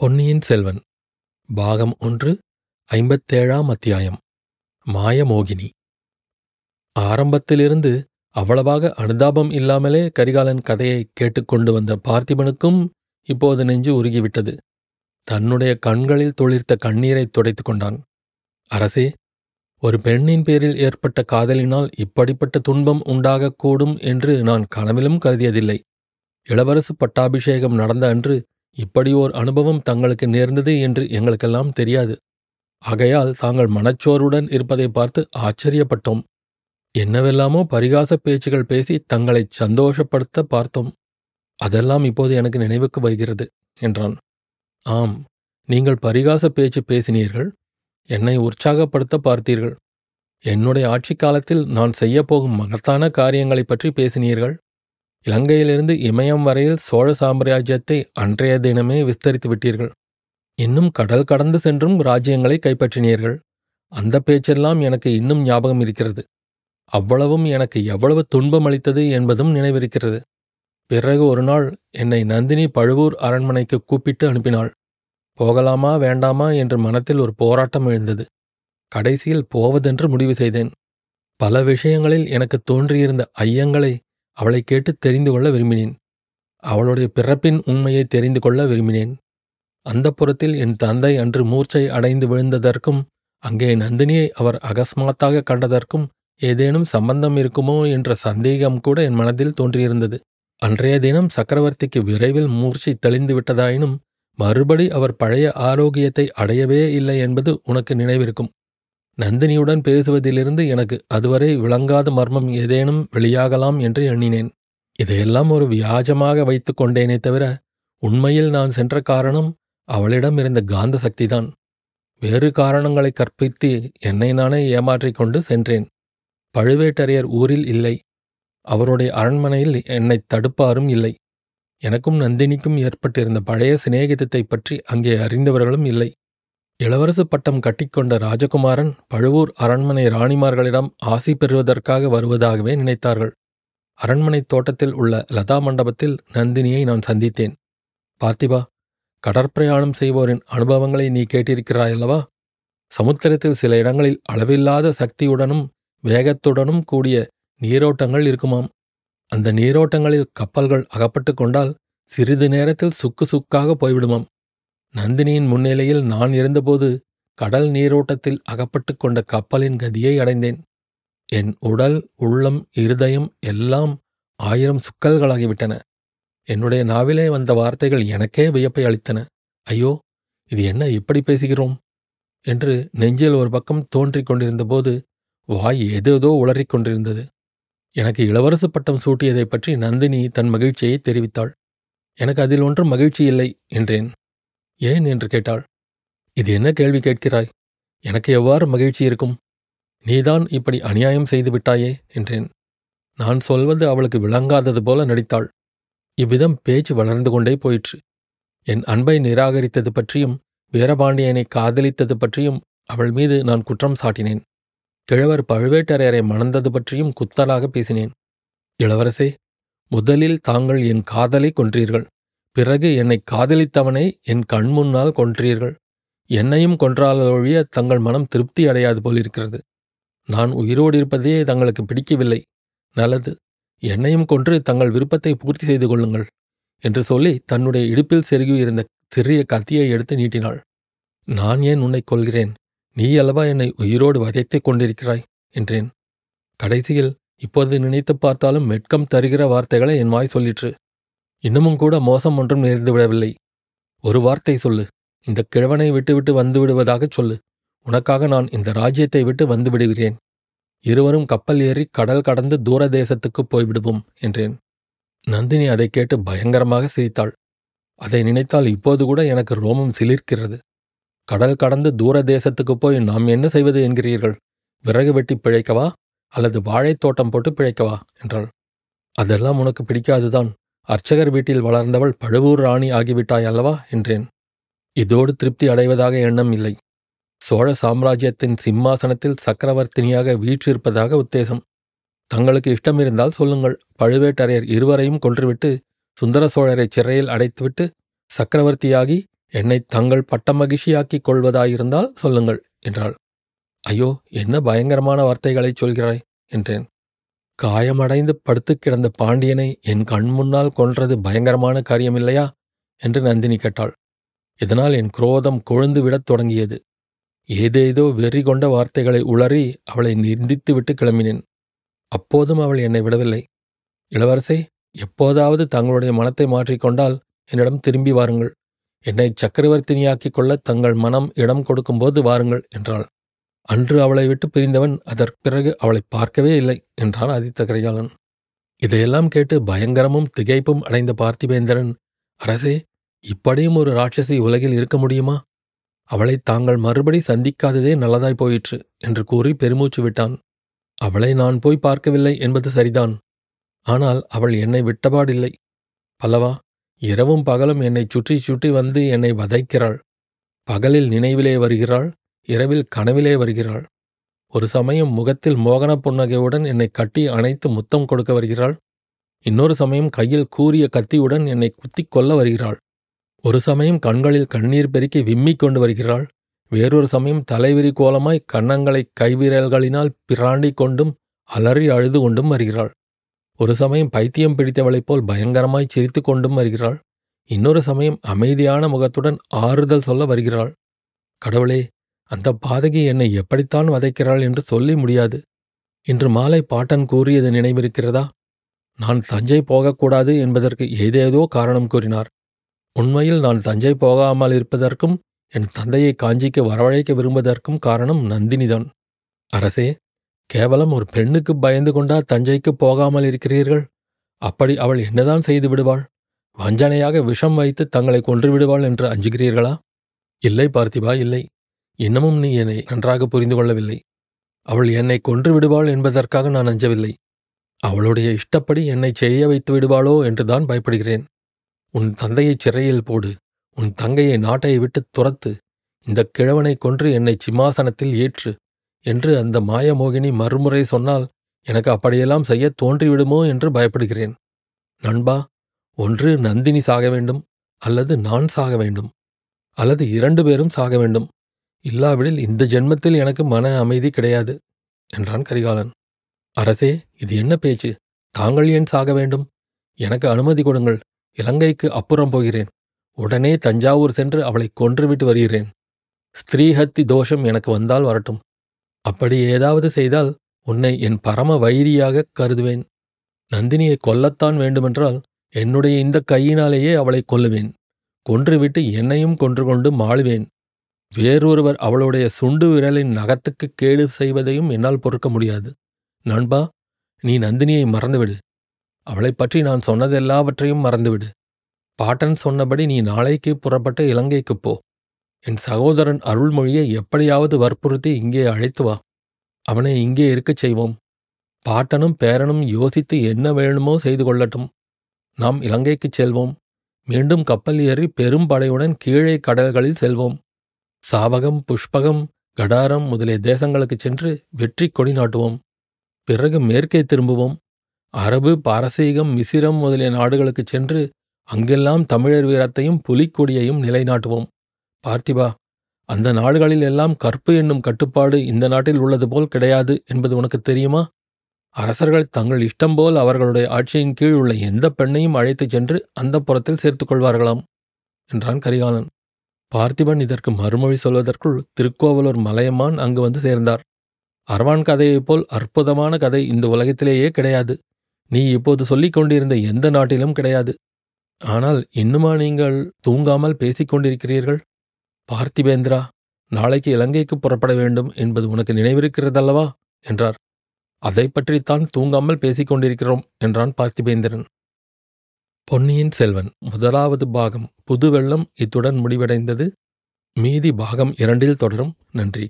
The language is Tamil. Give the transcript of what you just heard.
பொன்னியின் செல்வன் பாகம் ஒன்று ஐம்பத்தேழாம் அத்தியாயம் மாயமோகினி. ஆரம்பத்திலிருந்து அவ்வளவாக அனுதாபம் இல்லாமலே கரிகாலன் கதையை கேட்டுக்கொண்டு வந்த பார்த்திபனுக்கும் இப்போது நெஞ்சு உருகிவிட்டது. தன்னுடைய கண்களில் துளிர்த்த கண்ணீரைத் துடைத்துக் கொண்டான். அரசே ஒரு பெண்ணின் பேரில் ஏற்பட்ட காதலினால் இப்படிப்பட்ட துன்பம் உண்டாகக்கூடும் என்று நான் கனவிலும் கருதியதில்லை. இளவரசு பட்டாபிஷேகம் நடந்த அன்று இப்படி ஓர் அனுபவம் தங்களுக்கு நேர்ந்தது என்று எங்களுக்கெல்லாம் தெரியாது. ஆகையால் தாங்கள் மனச்சோருடன் இருப்பதை பார்த்து ஆச்சரியப்பட்டோம். என்னவெல்லாமோ பரிகாச பேச்சுகள் பேசி தங்களை சந்தோஷப்படுத்த பார்த்தோம். அதெல்லாம் இப்போது எனக்கு நினைவுக்கு வருகிறது என்றான். ஆம் நீங்கள் பரிகாச பேச்சு பேசினீர்கள். என்னை உற்சாகப்படுத்த பார்த்தீர்கள். என்னுடைய ஆட்சி காலத்தில் நான் செய்யப்போகும் மகத்தான காரியங்களைப் பற்றி பேசினீர்கள். இலங்கையிலிருந்து இமயம் வரையில் சோழ சாம்ராஜ்யத்தை அன்றைய தினமே விஸ்தரித்து விட்டீர்கள். இன்னும் கடல் கடந்து சென்றும் ராஜ்யங்களை கைப்பற்றினீர்கள். அந்த பேச்செல்லாம் எனக்கு இன்னும் ஞாபகம் இருக்கிறது. அவ்வளவும் எனக்கு எவ்வளவு துன்பம் அளித்தது என்பதும் நினைவிருக்கிறது. பிறகு ஒரு நாள் என்னை நந்தினி பழுவூர் அரண்மனைக்கு கூப்பிட்டு அனுப்பினாள். போகலாமா வேண்டாமா? என்று மனத்தில் ஒரு போராட்டம் எழுந்தது. கடைசியில் போவதென்று முடிவு செய்தேன். பல விஷயங்களில் எனக்கு தோன்றியிருந்த ஐயங்களை அவளை கேட்டு தெரிந்து கொள்ள விரும்பினேன். அவளுடைய பிறப்பின் உண்மையை தெரிந்து கொள்ள விரும்பினேன். அந்த புறத்தில் என் தந்தை அன்று மூர்ச்சை அடைந்து விழுந்ததற்கும் அங்கே நந்தினியை அவர் அகஸ்மாத்தாக கண்டதற்கும் ஏதேனும் சம்பந்தம் இருக்குமோ என்ற சந்தேகம் கூட என் மனதில் தோன்றியிருந்தது. அன்றைய தினம் சக்கரவர்த்திக்கு விரைவில் மூர்ச்சை தெளிந்து விட்டதாயினும் மறுபடி அவர் பழைய ஆரோக்கியத்தை அடையவே இல்லை என்பது உனக்கு நினைவிருக்கும். நந்தினியுடன் பேசுவதிலிருந்து எனக்கு அதுவரை விளங்காத மர்மம் ஏதேனும் வெளியாகலாம் என்று எண்ணினேன். இதையெல்லாம் ஒரு வியாஜமாக வைத்துக் கொண்டேனே தவிர உண்மையில் நான் சென்ற காரணம் அவளிடம் இருந்த காந்த சக்திதான். வேறு காரணங்களை கற்பித்து என்னை நானே ஏமாற்றிக் கொண்டு சென்றேன். பழுவேட்டரையர் ஊரில் இல்லை. அவருடைய அரண்மனையில் என்னை தடுப்பாரும் இல்லை. எனக்கும் நந்தினிக்கும் ஏற்பட்டிருந்த பழைய சிநேகிதத்தை பற்றி அங்கே அறிந்தவர்களும் இல்லை. இளவரசு பட்டம் கட்டிக்கொண்ட ராஜகுமாரன் பழுவூர் அரண்மனை ராணிமார்களிடம் ஆசி பெறுவதற்காக வருவதாகவே நினைத்தார்கள். அரண்மனை தோட்டத்தில் உள்ள லதா மண்டபத்தில் நந்தினியை நான் சந்தித்தேன். பார்த்திபா கடற்பிரயாணம் செய்வோரின் அனுபவங்களை நீ கேட்டிருக்கிறாயல்லவா? சமுத்திரத்தில் சில இடங்களில் அளவில்லாத சக்தியுடனும் வேகத்துடனும் கூடிய நீரோட்டங்கள் இருக்குமாம். அந்த நீரோட்டங்களில் கப்பல்கள் அகப்பட்டு கொண்டால் சிறிது நேரத்தில் சுக்கு சுக்காக போய்விடுமாம். நந்தினியின் முன்னிலையில் நான் இருந்தபோது கடல் நீரோட்டத்தில் அகப்பட்டு கொண்ட கப்பலின் கதியை அடைந்தேன். என் உடல் உள்ளம் இருதயம் எல்லாம் ஆயிரம் சுக்கல்களாகிவிட்டன. என்னுடைய நாவிலே வந்த வார்த்தைகள் எனக்கே வியப்பை அளித்தன. ஐயோ இது என்ன இப்படி பேசுகிறோம்? என்று நெஞ்சில் ஒரு பக்கம் தோன்றிக் கொண்டிருந்தபோது வாய் ஏதேதோ உளறிக் கொண்டிருந்தது. எனக்கு இளவரசு பட்டம் சூட்டியதைப் பற்றி நந்தினி தன் மகிழ்ச்சியை தெரிவித்தாள். எனக்கு அதில் ஒன்றும் மகிழ்ச்சி இல்லை என்றேன். ஏன் என்று கேட்டாள். இது என்ன கேள்வி கேட்கிறாய்? எனக்கு எவ்வாறு மகிழ்ச்சி இருக்கும்? நீதான் இப்படி அநியாயம் செய்து விட்டாயே? என்றேன். நான் சொல்வது அவளுக்கு விளங்காதது போல நடித்தாள். இவ்விதம் பேச்சு வளர்ந்து கொண்டே போயிற்று. என் அன்பை நிராகரித்தது பற்றியும் வீரபாண்டியனை காதலித்தது பற்றியும் அவள் மீது நான் குற்றம் சாட்டினேன். கிழவர் பழுவேட்டரையரை மணந்தது பற்றியும் குத்தலாக பேசினேன். இளவரசே முதலில் தாங்கள் என் காதலை கொன்றீர்கள். பிறகு என்னை காதலித்தவனை என் கண்முன்னால் கொன்றீர்கள். என்னையும் கொன்றாலொழிய தங்கள் மனம் திருப்தி அடையாது போலிருக்கிறது. நான் உயிரோடு இருப்பதே தங்களுக்கு பிடிக்கவில்லை. நல்லது. என்னையும் கொன்று தங்கள் விருப்பத்தை பூர்த்தி செய்து கொள்ளுங்கள் என்று சொல்லி தன்னுடைய இடுப்பில் செருகியிருந்த சிறிய கத்தியை எடுத்து நீட்டினாள். நான் ஏன் உன்னை கொள்கிறேன் நீ அல்லவா என்னை உயிரோடு வதைத்துக் கொண்டிருக்கிறாய்? என்றேன். கடைசியில் இப்போது நினைத்து பார்த்தாலும் மெட்கம் தருகிற வார்த்தைகளை என் வாய் சொல்லிற்று. இன்னமும் கூட மோசம் ஒன்றும் நேர்ந்து விடவில்லை. ஒரு வார்த்தை சொல்லு. இந்த கிழவனை விட்டுவிட்டு வந்து விடுவதாகச் சொல்லு. உனக்காக நான் இந்த ராஜ்யத்தை விட்டு வந்து விடுகிறேன். இருவரும் கப்பல் ஏறி கடல் கடந்து தூர தேசத்துக்கு போய்விடுவோம் என்றேன். நந்தினி அதை கேட்டு பயங்கரமாக சிரித்தாள். அதை நினைத்தால் இப்போது கூட எனக்கு ரோமம் சிலிர்க்கிறது. கடல் கடந்து தூர தேசத்துக்கு போய் நாம் என்ன செய்வது என்கிறீர்கள்? விறகு வெட்டி பிழைக்கவா? அல்லது வாழைத் தோட்டம் போட்டு பிழைக்கவா? என்றாள். அதெல்லாம் உனக்கு பிடிக்காதுதான். அர்ச்சகர் வீட்டில் வளர்ந்தவள் பழுவூர் ராணி ஆகிவிட்டாய் அல்லவா என்றேன். இதோடு திருப்தி அடைவதாக எண்ணம் இல்லை. சோழ சாம்ராஜ்யத்தின் சிம்மாசனத்தில் சக்கரவர்த்தினியாக வீற்றிருப்பதாக உத்தேசம். தங்களுக்கு இஷ்டமிருந்தால் சொல்லுங்கள். பழுவேட்டரையர் இருவரையும் கொன்றுவிட்டு சுந்தர சோழரை சிறையில் அடைத்துவிட்டு சக்கரவர்த்தியாகி என்னை தங்கள் பட்ட மகிழ்ச்சியாக்கிக் கொள்வதாயிருந்தால் சொல்லுங்கள் என்றாள். ஐயோ என்ன பயங்கரமான வார்த்தைகளைச் சொல்கிறாய் என்றேன். காயமடைந்து படுத்துக் கிடந்த பாண்டியனை என் கண் முன்னால் கொன்றது பயங்கரமான காரியமில்லையா? என்று நந்தினி கேட்டாள். இதனால் என் குரோதம் கொழுந்து விடத் தொடங்கியது. ஏதேதோ வெறி கொண்ட வார்த்தைகளை உளறி அவளை நிந்தித்துவிட்டு கிளம்பினேன். அப்போதும் அவள் என்னை விடவில்லை. இளவரசே எப்போதாவது தங்களுடைய மனத்தை மாற்றிக்கொண்டால் என்னிடம் திரும்பி வாருங்கள். என்னை சக்கரவர்த்தினியாக்கிக் கொள்ள தங்கள் மனம் இடம் கொடுக்கும்போது வாருங்கள் என்றாள். அன்று அவளை விட்டு பிரிந்தவன் அதற்கு பிறகு அவளை பார்க்கவே இல்லை என்றான் ஆதித்த கரிகாலன். இதையெல்லாம் கேட்டு பயங்கரமும் திகைப்பும் அடைந்த பார்த்திபேந்திரன் அரசே இப்படியும் ஒரு ராட்சசி உலகில் இருக்க முடியுமா? அவளை தாங்கள் மறுபடி சந்திக்காததே நல்லதாய் போயிற்று என்று கூறி பெருமூச்சு விட்டான். அவளை நான் போய் பார்க்கவில்லை என்பது சரிதான். ஆனால் அவள் என்னை விட்டபாடில்லை. பல்லவா இரவும் பகலும் என்னை சுற்றி சுற்றி வந்து என்னை வதைக்கிறாள். பகலில் நினைவிலே வருகிறாள். இரவில் கனவிலே வருகிறாள். ஒரு சமயம் முகத்தில் மோகன புன்னகையுடன் என்னை கட்டி அணைத்து முத்தம் கொடுக்க வருகிறாள். இன்னொரு சமயம் கையில் கூறிய கத்தியுடன் என்னை குத்திக் கொல்ல வருகிறாள். ஒரு சமயம் கண்களில் கண்ணீர் பெருக்கி விம்மிக் கொண்டு வருகிறாள். வேறொரு சமயம் தலைவிரி கோலமாய் கன்னங்களை கைவிரல்களினால் பிராண்டிக் கொண்டும் அலறி அழுது கொண்டும் வருகிறாள். ஒரு சமயம் பைத்தியம் பிடித்தவளைப் போல் பயங்கரமாய் சிரித்து கொண்டும் வருகிறாள். இன்னொரு சமயம் அமைதியான முகத்துடன் ஆறுதல் சொல்ல வருகிறாள். கடவுளே அந்த பாதகி என்னை எப்படித்தான் வதைக்கிறாள் என்று சொல்லி முடியாது. இன்று மாலை பாட்டன் கூறியது நினைவிருக்கிறதா? நான் தஞ்சை போகக்கூடாது என்பதற்கு ஏதேதோ காரணம் கூறினார். உண்மையில் நான் தஞ்சை போகாமல் இருப்பதற்கும் என் தந்தையை காஞ்சிக்கு வரவழைக்க விரும்புவதற்கும் காரணம் நந்தினிதான். அரசே கேவலம் ஒரு பெண்ணுக்கு பயந்து கொண்டா தஞ்சைக்கு போகாமல் இருக்கிறீர்கள்? அப்படி அவள் என்னதான் செய்து விடுவாள்? வஞ்சனையாக விஷம் வைத்து தங்களை கொன்று விடுவாள் என்று அஞ்சுகிறீர்களா? இல்லை பார்த்திபா இல்லை. இன்னமும் நீ என்னை நன்றாக புரிந்து கொள்ளவில்லை. அவள் என்னை கொன்று விடுவாள் என்பதற்காக நான் அஞ்சவில்லை. அவளுடைய இஷ்டப்படி என்னை செய்ய வைத்து விடுவாளோ என்றுதான் பயப்படுகிறேன். உன் தந்தையை சிறையில் போடு. உன் தங்கையை நாட்டை விட்டு துரத்து. இந்த கிழவனை கொன்று என்னை சிம்மாசனத்தில் ஏற்று என்று அந்த மாயமோகினி மறுமுறை சொன்னால் எனக்கு அப்படியெல்லாம் செய்ய தோன்றிவிடுமோ என்று பயப்படுகிறேன். நண்பா ஒன்று நந்தினி சாக வேண்டும் அல்லது நான் சாக வேண்டும். அல்லது இரண்டு பேரும் சாக வேண்டும். இல்லாவிடில் இந்த ஜென்மத்தில் எனக்கு மன அமைதி கிடையாது என்றான் கரிகாலன். அரசே இது என்ன பேச்சு? தாங்கள் ஏன் சாக வேண்டும்? எனக்கு அனுமதி கொடுங்கள். இலங்கைக்கு அப்புறம் போகிறேன். உடனே தஞ்சாவூர் சென்று அவளை கொன்றுவிட்டு வருகிறேன். ஸ்திரீஹத்தி தோஷம் எனக்கு வந்தால் வரட்டும். அப்படி ஏதாவது செய்தால் உன்னை என் பரம வைரியாக கருதுவேன். நந்தினியை கொல்லத்தான் வேண்டுமென்றால் என்னுடைய இந்த கையினாலேயே அவளை கொல்லுவேன். கொன்றுவிட்டு என்னையும் கொன்று கொண்டு மாழுவேன் வேறொருவர் அவளுடைய சுண்டு விரலின் நகத்துக்கு கேடு செய்வதையும் என்னால் பொறுக்க முடியாது. நண்பா நீ நந்தினியை மறந்துவிடு. அவளைப் பற்றி நான் சொன்னதெல்லாவற்றையும் மறந்துவிடு. பாட்டன் சொன்னபடி நீ நாளைக்கு புறப்பட்டு இலங்கைக்குப் போ. என் சகோதரன் அருள்மொழியை எப்படியாவது வற்புறுத்தி இங்கே அழைத்து வா. அவனை இங்கே இருக்கச் செய்வோம். பாட்டனும் பேரனும் யோசித்து என்ன வேணுமோ செய்து கொள்ளட்டும். நாம் இலங்கைக்குச் செல்வோம். மீண்டும் கப்பல் ஏறி பெரும் படையுடன் கீழே கடல்களில் செல்வோம். சாவகம் புஷ்பகம் கடாரம் முதலிய தேசங்களுக்குச் சென்று வெற்றி கொடி நாட்டுவோம். பிறகு மேற்கே திரும்புவோம். அரபு பாரசீகம் மிசிரம் முதலிய நாடுகளுக்குச் சென்று அங்கெல்லாம் தமிழர் வீரத்தையும் புலிக்கொடியையும் நிலைநாட்டுவோம். பார்த்திபா அந்த நாடுகளில் எல்லாம் கற்பு என்னும் கட்டுப்பாடு இந்த நாட்டில் உள்ளது போல் கிடையாது என்பது உனக்கு தெரியுமா? அரசர்கள் தங்கள் இஷ்டம் போல் அவர்களுடைய ஆட்சியின் கீழ் உள்ள எந்த பெண்ணையும் அழைத்துச் சென்று அந்த புறத்தில் சேர்த்துக் கொள்வார்களாம் என்றான் கரிகாலன். பார்த்திபன் இதற்கு மறுமொழி சொல்வதற்குள் திருக்கோவலூர் மலையமான் அங்கு வந்து சேர்ந்தார். அரவான் கதையைப் போல் அற்புதமான கதை இந்த உலகத்திலேயே கிடையாது. நீ இப்போது சொல்லிக் கொண்டிருந்த எந்த நாட்டிலும் கிடையாது. ஆனால் இன்னுமா நீங்கள் தூங்காமல் பேசிக் கொண்டிருக்கிறீர்கள்? பார்த்திபேந்திரா நாளைக்கு இலங்கைக்கு புறப்பட வேண்டும் என்பது உனக்கு நினைவிருக்கிறதல்லவா? என்றார். அதை பற்றித்தான் தூங்காமல் பேசிக் கொண்டிருக்கிறோம் என்றான் பார்த்திபேந்திரன். பொன்னியின் செல்வன். முதலாவது பாகம். புது வெள்ளம் இத்துடன் முடிவடைந்தது. மீதி பாகம் இரண்டில் தொடரும். நன்றி.